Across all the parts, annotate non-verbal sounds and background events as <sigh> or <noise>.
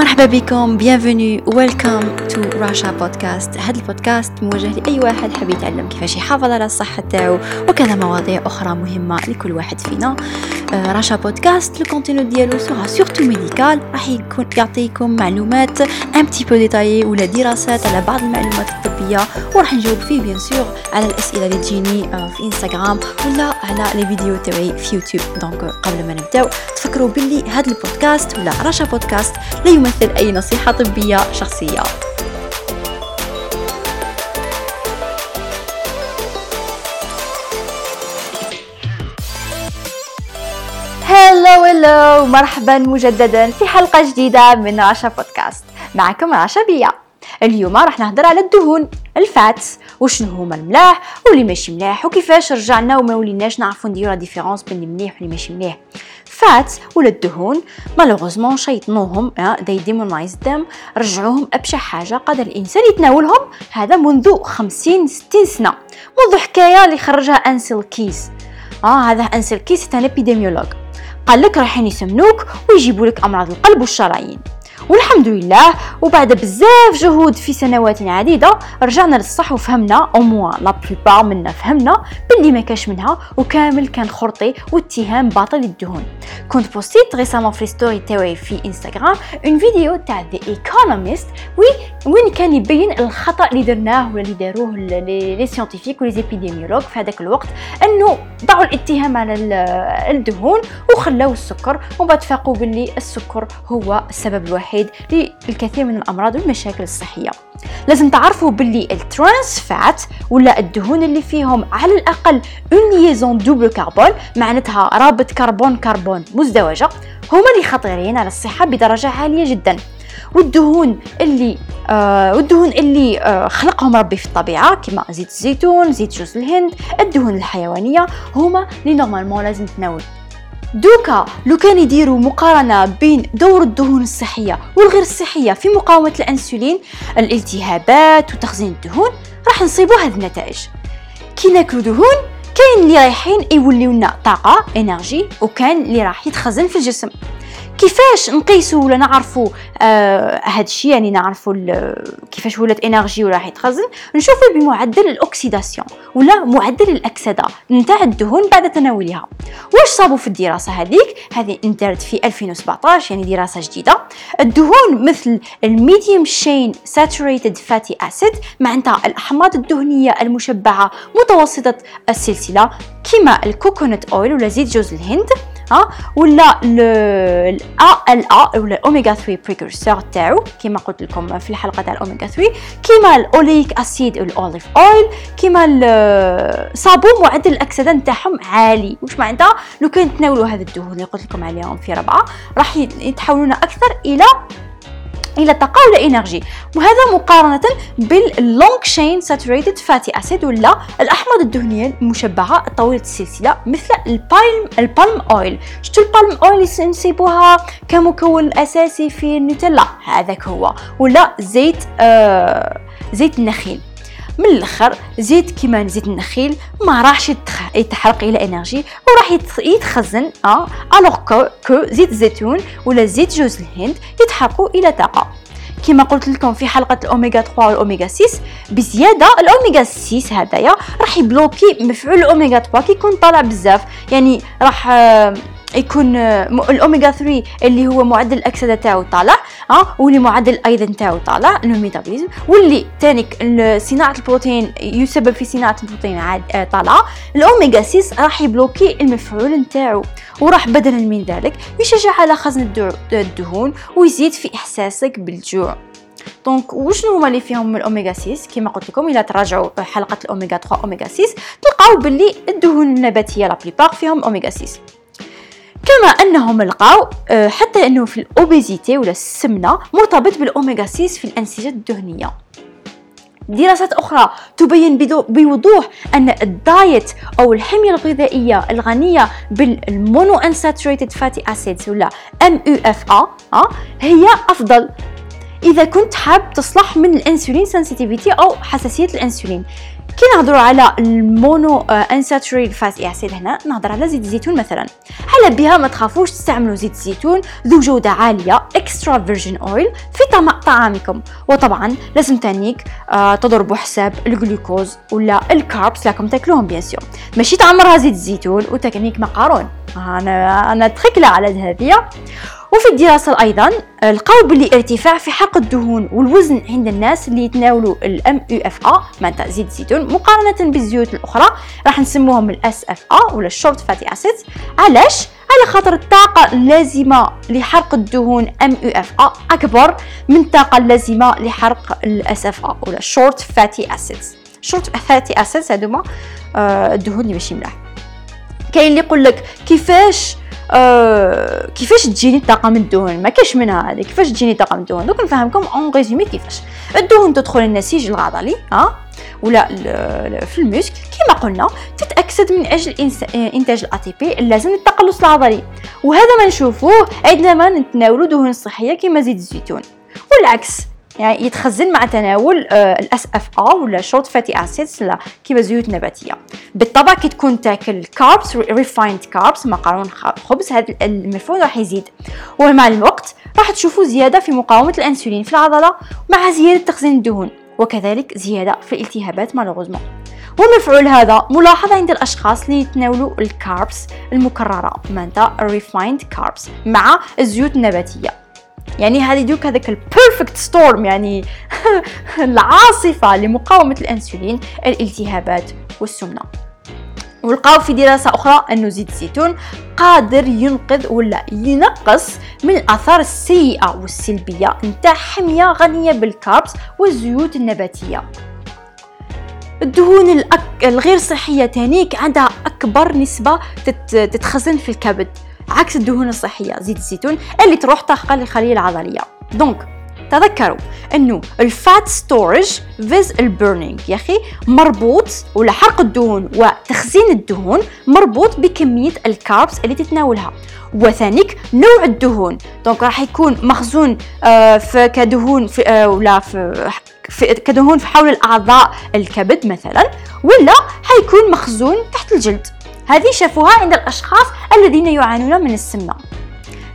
مرحبا بكم bienvenue welcome to راشا بودكاست هذا البودكاست موجه لأي واحد حاب يتعلم كيفاش يحافظ على الصحة تاعو وكذا مواضيع أخرى مهمة لكل واحد فينا. راشا بودكاست ال contenu ديالو sera surtout médical راح يكون يعطيكم معلومات un petit peu détaillées ولا دراسات على بعض المعلومات الطبية وراح نجاوب فيه bien sûr على الأسئلة اللي تجيني في انستغرام ولا على les vidéos تاعي في يوتيوب donc قبل ما نبداو تفكروا باللي هذا البودكاست ولا راشا بودكاست لا يمثل أي نصيحة طبية شخصية hello مرحبا مجددا في حلقة جديدة من راشا بودكاست. معكم راشا بيا. اليوم راح نهضر على الدهون ال fat وشنو هما الملاح واللي ماشي ملاح وكيفاش رجعنا وما وليناش نعرفوا نديرو la différence بين المليح واللي ماشي مليح. fat ولا الدهون malheureusement شيطنوهم they demonized them رجعوهم ابشع حاجة قادر الإنسان يتناولهم. هذا منذ 50 60 سنة. منذ حكاية اللي خرجها أنسل كيس. آه هذا أنسل كيس تاع épidémiologue قال لك رايحين يسمنوك ويجيبوا لك أمراض القلب والشرايين. والحمد لله وبعد بزاف جهود في سنوات عديده رجعنا للصح وفهمنا أو موا لا منا فهمنا باللي ما كاش منها وكامل كان خرطي واتهام باطل الدهون. كنت بوستيت récemment في story تاعي في انستغرام une vidéo تاع The Economist oui وين كان يبين الخطأ اللي درناه ولا اللي داروه les scientifiques و les épidémiologues في هذاك الوقت أنه ضعوا الاتهام على الدهون وخلاو السكر ومن بعد فاقوا باللي السكر هو السبب الوحيد الوحيد للكثير من الأمراض والمشاكل الصحية. لازم تعرفوا باللي ال trans fat ولا الدهون اللي فيهم على الأقل une liaison double carbone معناتها رابط كربون كربون مزدوجة هما اللي خطيرين على الصحة بدرجة عالية جدا. والدهون اللي آه والدهون اللي آه خلقهم ربي في الطبيعة كما زيت الزيتون زيت جوز الهند الدهون الحيوانية هما اللي normalement لازم تناول donc لو كان يديروا مقارنة بين دور الدهون الصحية والغير الصحية في مقاومة الإنسولين الالتهابات وتخزين الدهون راح نصيبوا هذه النتائج. كي ناكلوا دهون كاين اللي رايحين يوليو لنا طاقة energy وكاين اللي راح يتخزن في الجسم. كيفاش نقيسوا ولا نعرفوا آه هذا الشيء يعني نعرفوا كيفاش ولات energy وراح يتخزن نشوفوا بمعدل ال oxydation ولا معدل الاكسدة نتاع الدهون بعد تناولها واش صابوا في الدراسة هذيك هذه نشرت في 2017 يعني دراسة جديدة. الدهون مثل ال medium chain saturated fatty acid معناتها الأحماض الدهنية المشبعة متوسطة السلسلة كما ال coconut oil ولا زيت جوز الهند. ها ولا ال ALA ولا الاوميغا 3 précurseur تاعو كما قلت لكم في الحلقة تاع الاوميغا 3 كيما ال oleic acid وال olive oil كيما صابو معدل الاكسده نتاعهم عالي واش معناتها لو كان تناولوا هذا الدهون اللي قلت لكم عليهم في ربعه راح يتحولون أكثر إلى إلى طاقه ولا energy. وهذا مقارنة بال long chain saturated fatty acid ولا الأحماض الدهنية المشبعة طويله السلسلة مثل ال palm ال palm oil. شتو ال palm oil نسيبوها؟ كمكون أساسي في النوتيلا. هذاك هو. ولا زيت آه زيت النخيل. من الآخر زيت كيما زيت النخيل ما راحش يتحرق إلى energy وراح يتخزن آه alors que زيت الزيتون ولا زيت جوز الهند يتحرقوا إلى طاقة. كما قلت لكم في حلقة الأوميغا 3 والأوميغا 6 بزيادة الأوميغا 6 هذايا راح يبلوكي مفعول الأوميغا 3 كي يكون طالع بزاف. يعني راح آه يكون الاوميجا 3 اللي هو معدل الاكسده تاعو طالع ها واللي معدل أيضا تاعو طالع ال métabolisme. واللي ثاني صناعة البروتين يسبب في صناعة البروتين آه، طالعه الاوميجا 6 راح يبلوكي المفعول نتاعو وراح بدلا من ذلك يشجع على خزن الدهون ويزيد في إحساسك بالجوع. donc وشنو هما اللي فيهم الأوميغا 6 كما قلت لكم إلا تراجعوا حلقة الأوميغا 3 أوميغا 6 تلقاو باللي الدهون النباتية لا فيهم أوميغا 6 كما أنهم لقاو آه، حتى أنه في ال obésité ولا السمنة مرتبط بالأوميغا 6 في الأنسجة الدهنية. دراسات أخرى تبين بوضوح أن ال diet أو الحمية الغذائية الغنية بال monounsaturated fatty acids ولا FA هي أفضل. إذا كنت حاب تصلح من ال insulin sensitivity أو حساسية الأنسولين. كي نهضروا على ال monounsaturated fatty acid هنا نهضر على زيت الزيتون مثلا. على بها ما تخافوش تستعملوا زيت الزيتون ذو جودة عالية extra virgin oil في طعامكم. وطبعا لازم تانيك آه تضربوا حساب الجلوكوز ولا ال carbs اللي تاكلوهم bien sûr. ماشي تعمرها زيت الزيتون وتكنيك مقارون أنا أنا tranquille على هذه. وفي الدراسة أيضا لقاو بلي ارتفاع في حرق الدهون والوزن عند الناس اللي يتناولوا ال MUFA معناتها زيت الزيتون مقارنة بالزيوت الأخرى. راح نسموهم ال SFA ولا ال short fatty acid علاش؟ على خاطر الطاقة اللازمة لحرق الدهون MFA أكبر من الطاقة اللازمة لحرق ال SFA ولا ال short fatty acid short fatty acid آه، الدهون اللي ماشي ملاح. كاين اللي يقول لك كيفاش آه كيفاش تجيني الطاقه من الدهون؟ ما كاش منها هذه. كيفاش تجيني الطاقه من الدهون؟ دوك نفهمكم en résumé كيفاش. الدهون تدخل النسيج العضلي ها؟ ولا في ال muscle كما قلنا تتأكسد من أجل إنتاج ال ATP اللازم للتقلص العضلي. وهذا ما نشوفوه عندما نتناولوا دهون صحية كما زيت الزيتون. والعكس. يعني يتخزن مع تناول آه، ال SFA ولا short fatty acids لا كيما زيوت نباتية. بالطبع كي تكون تاكل carbs refined carbs مقارون خبز هذا المفعول راح يزيد. ومع الوقت راح تشوفوا زيادة في مقاومة الإنسولين في العضلة مع زيادة تخزين الدهون وكذلك زيادة في الالتهابات malheureusement ومفعول هذا ملاحظ عند الأشخاص اللي يتناولوا ال carbs المكررة معناتها refined carbs مع الزيوت النباتية. يعني هذه دوك هذاك ال perfect storm يعني <laughs> العاصفة لمقاومة الأنسولين الالتهابات والسمنة. ولقاو في دراسة أخرى أنه زيت الزيتون قادر ينقذ ولا ينقص من الآثار السيئة والسلبية نتاع حمية غنية بال carbs والزيوت النباتية. الدهون الأك... الغير صحية تانيك عندها أكبر نسبة تت... تتخزن في الكبد. عكس الدهون الصحية زيت الزيتون اللي تروح تحقن للخليه العضلية. donc تذكروا إنه ال fat storage versus ال burning يا أخي مربوط ولا حرق الدهون وتخزين الدهون مربوط بكمية ال carbs اللي تتناولها. وثانيك نوع الدهون. donc راح يكون مخزون آه في كدهون في آه ولا في, في كدهون في حول الأعضاء الكبد مثلا ولا حيكون مخزون تحت الجلد. هذه شافوها عند الأشخاص الذين يعانون من السمنة.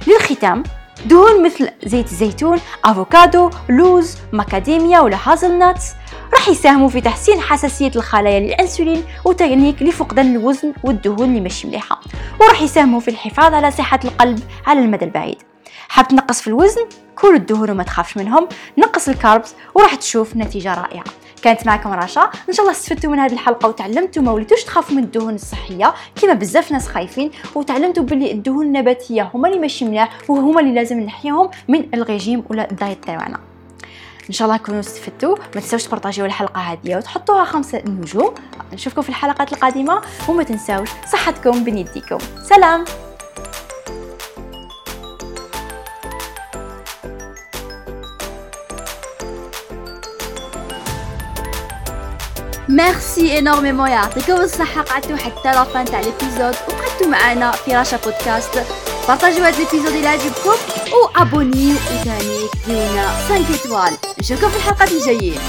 للختام دهون مثل زيت الزيتون أفوكادو لوز ماكاديميا ولا هازل ناتس راح يساهموا في تحسين حساسية الخلايا للأنسولين وتغنيك لفقدان الوزن والدهون اللي مش مليحة. وراح يساهموا في الحفاظ على صحة القلب على المدى البعيد. حاب تنقص في الوزن؟ كل الدهون وما تخافش منهم. نقص ال carbs وراح تشوف نتيجة رائعة. كانت معكم رشا. إن شاء الله استفدتوا من هذه الحلقة وتعلمتوا ما وليتوش تخافوا من الدهون الصحية. كما بزاف ناس خايفين وتعلمتوا باللي الدهون النباتية هما اللي ماشي مليح وهما اللي لازم نحيهم من الريجيم ولا ال diet تاعنا. إن شاء الله تكونوا استفدتوا. ما تنساوش تبارطاجيو الحلقة هذه وتحطوها خمسة نجوم. نشوفكم في الحلقات القادمة. وما تنساوش صحتكم بين يديكم سلام! merci énormément يعطيكم الصحة قعدتوا حتى la fin تاع l'épisode وقعدتوا معنا في رشا بودكاست بارطاجيو هاد l'épisode إلى عجبكم وابونيو وثاني ديونا 5 étoiles نشوفكم في الحلقات الجايين